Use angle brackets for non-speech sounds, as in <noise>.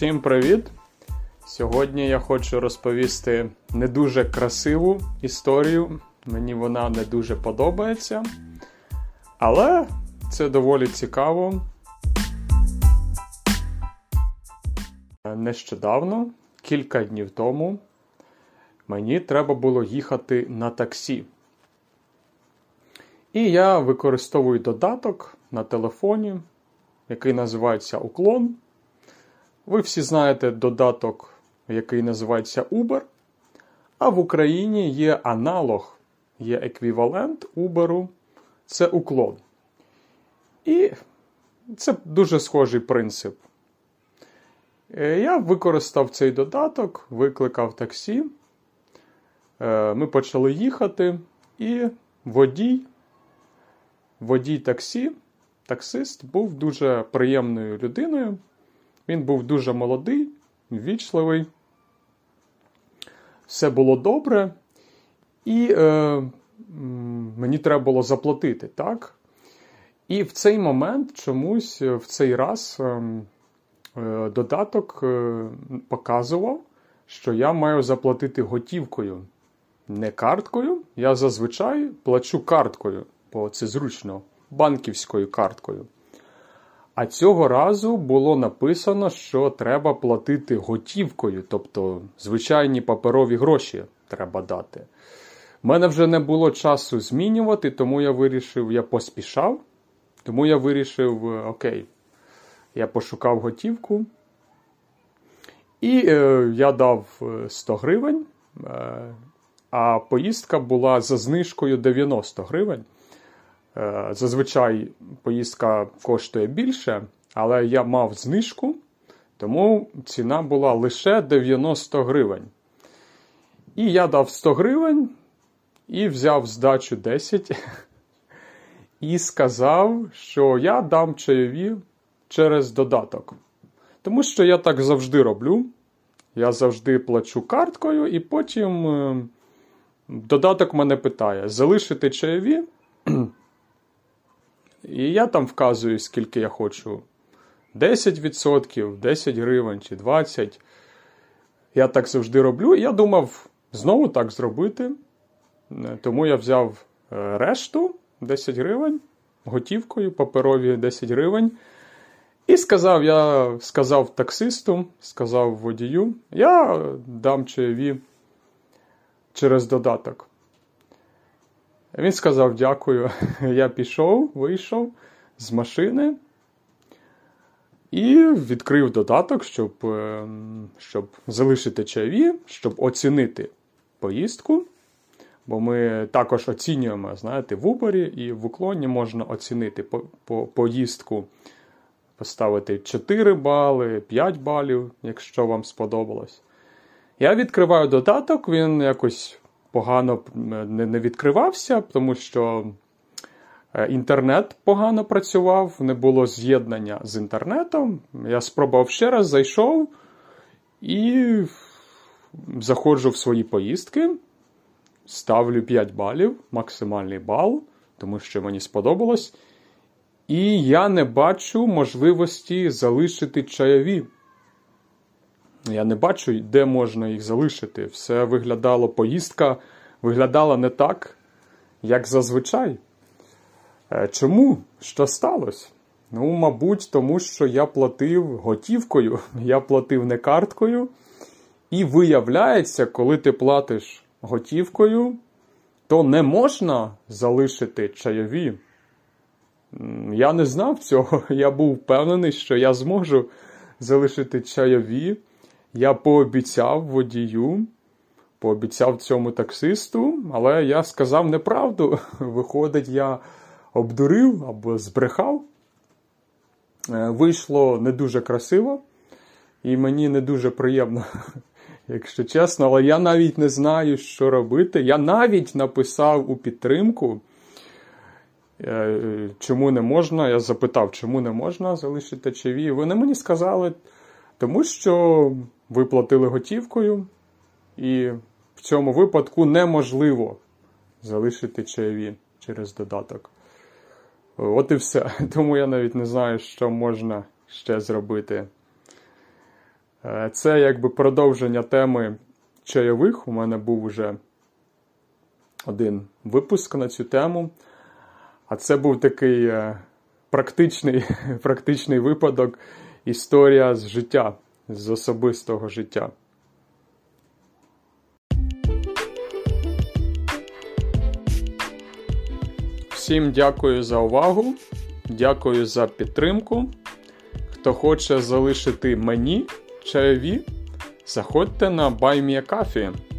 Всім привіт! Сьогодні я хочу розповісти не дуже красиву історію. Мені вона не дуже подобається. Але це доволі цікаво. Нещодавно, кілька днів тому, мені треба було їхати на таксі. І я використовую додаток на телефоні, який називається Уклон. Ви всі знаєте додаток, який називається Uber. А в Україні є аналог, є еквівалент Uber, це уклон. І це дуже схожий принцип. Е, я використав цей додаток, викликав таксі. Е, ми почали їхати, і водій, водій таксі, таксист був дуже приємною людиною. Він був дуже молодий, ввічливий. Все було добре, і е, мені треба було заплатити, так? І в цей момент чомусь в цей раз е, е, додаток е, показував, що я маю заплатити готівкою. Не карткою. Я зазвичай плачу карткою, бо це зручно, банківською карткою. А цього разу було написано, що треба платити готівкою, тобто звичайні паперові гроші треба дати. У мене вже не було часу змінювати, тому я вирішив, я поспішав, тому я вирішив, окей, я пошукав готівку. І е, я дав 100 гривень, е, а поїздка була за знижкою 90 гривень. Е, зазвичай поїздка коштує більше, але я мав знижку, тому ціна була лише 90 гривень. І я дав 100 гривень і взяв здачу 10 <laughs> і сказав, що я дам чайові через додаток. Тому що я так завжди роблю. Я завжди плачу карткою, і потім е, додаток мене питає: залишити чайові. І я там вказую, скільки я хочу. 10%, 10 гривень чи 20. Я так завжди роблю. Я думав знову так зробити. Тому я взяв е, решту 10 гривень, готівкою, паперові 10 гривень. І сказав я сказав таксисту, сказав водію, я дам чайові через додаток. Він сказав дякую. <laughs> Я пішов, вийшов з машини і відкрив додаток, щоб е, щоб залишити чайові, щоб оцінити поїздку. Бо ми також оцінюємо, знаєте, в Убері і в уклоні можна оцінити по, по, поїздку, поставити 4 бали, 5 балів, якщо вам сподобалось. Я відкриваю додаток, він якось погано не відкривався, тому що е, інтернет погано працював, не було з'єднання з інтернетом. Я спробував ще раз, зайшов і заходжу в свої поїздки, ставлю 5 балів, максимальний бал, тому що мені сподобалось. І я не бачу можливості залишити чайові. Я не бачу, де можна їх залишити. Все виглядало, поїздка виглядала не так, як зазвичай. Е, чому? Що сталося? Ну, мабуть, тому що я платив готівкою, <laughs> я платив не карткою. І виявляється, коли ти платиш готівкою, то не можна залишити чайові. Я не знав цього. <laughs> Я був впевнений, що я зможу залишити чайові. Я пообіцяв водію, пообіцяв цьому таксисту, але я сказав неправду. <laughs> Виходить, я обдурив або збрехав. Е, вийшло не дуже красиво, і мені не дуже приємно, <laughs> якщо чесно, але я навіть не знаю, що робити. Я навіть написав у підтримку. Е, чому не можна? Я запитав, чому не можна залишити ЧВІ. Вони мені сказали, тому що ви платили готівкою, і в цьому випадку неможливо залишити чайові через додаток. От і все. <laughs> Тому я навіть не знаю, що можна ще зробити. Е, це якби продовження теми чайових. У мене був вже один випуск на цю тему. А це був такий е, практичний, <laughs> практичний випадок, історія з життя, з особистого життя. Всім дякую за увагу. Дякую за підтримку. Хто хоче залишити мені чайові, заходьте на BuyMeACoffee.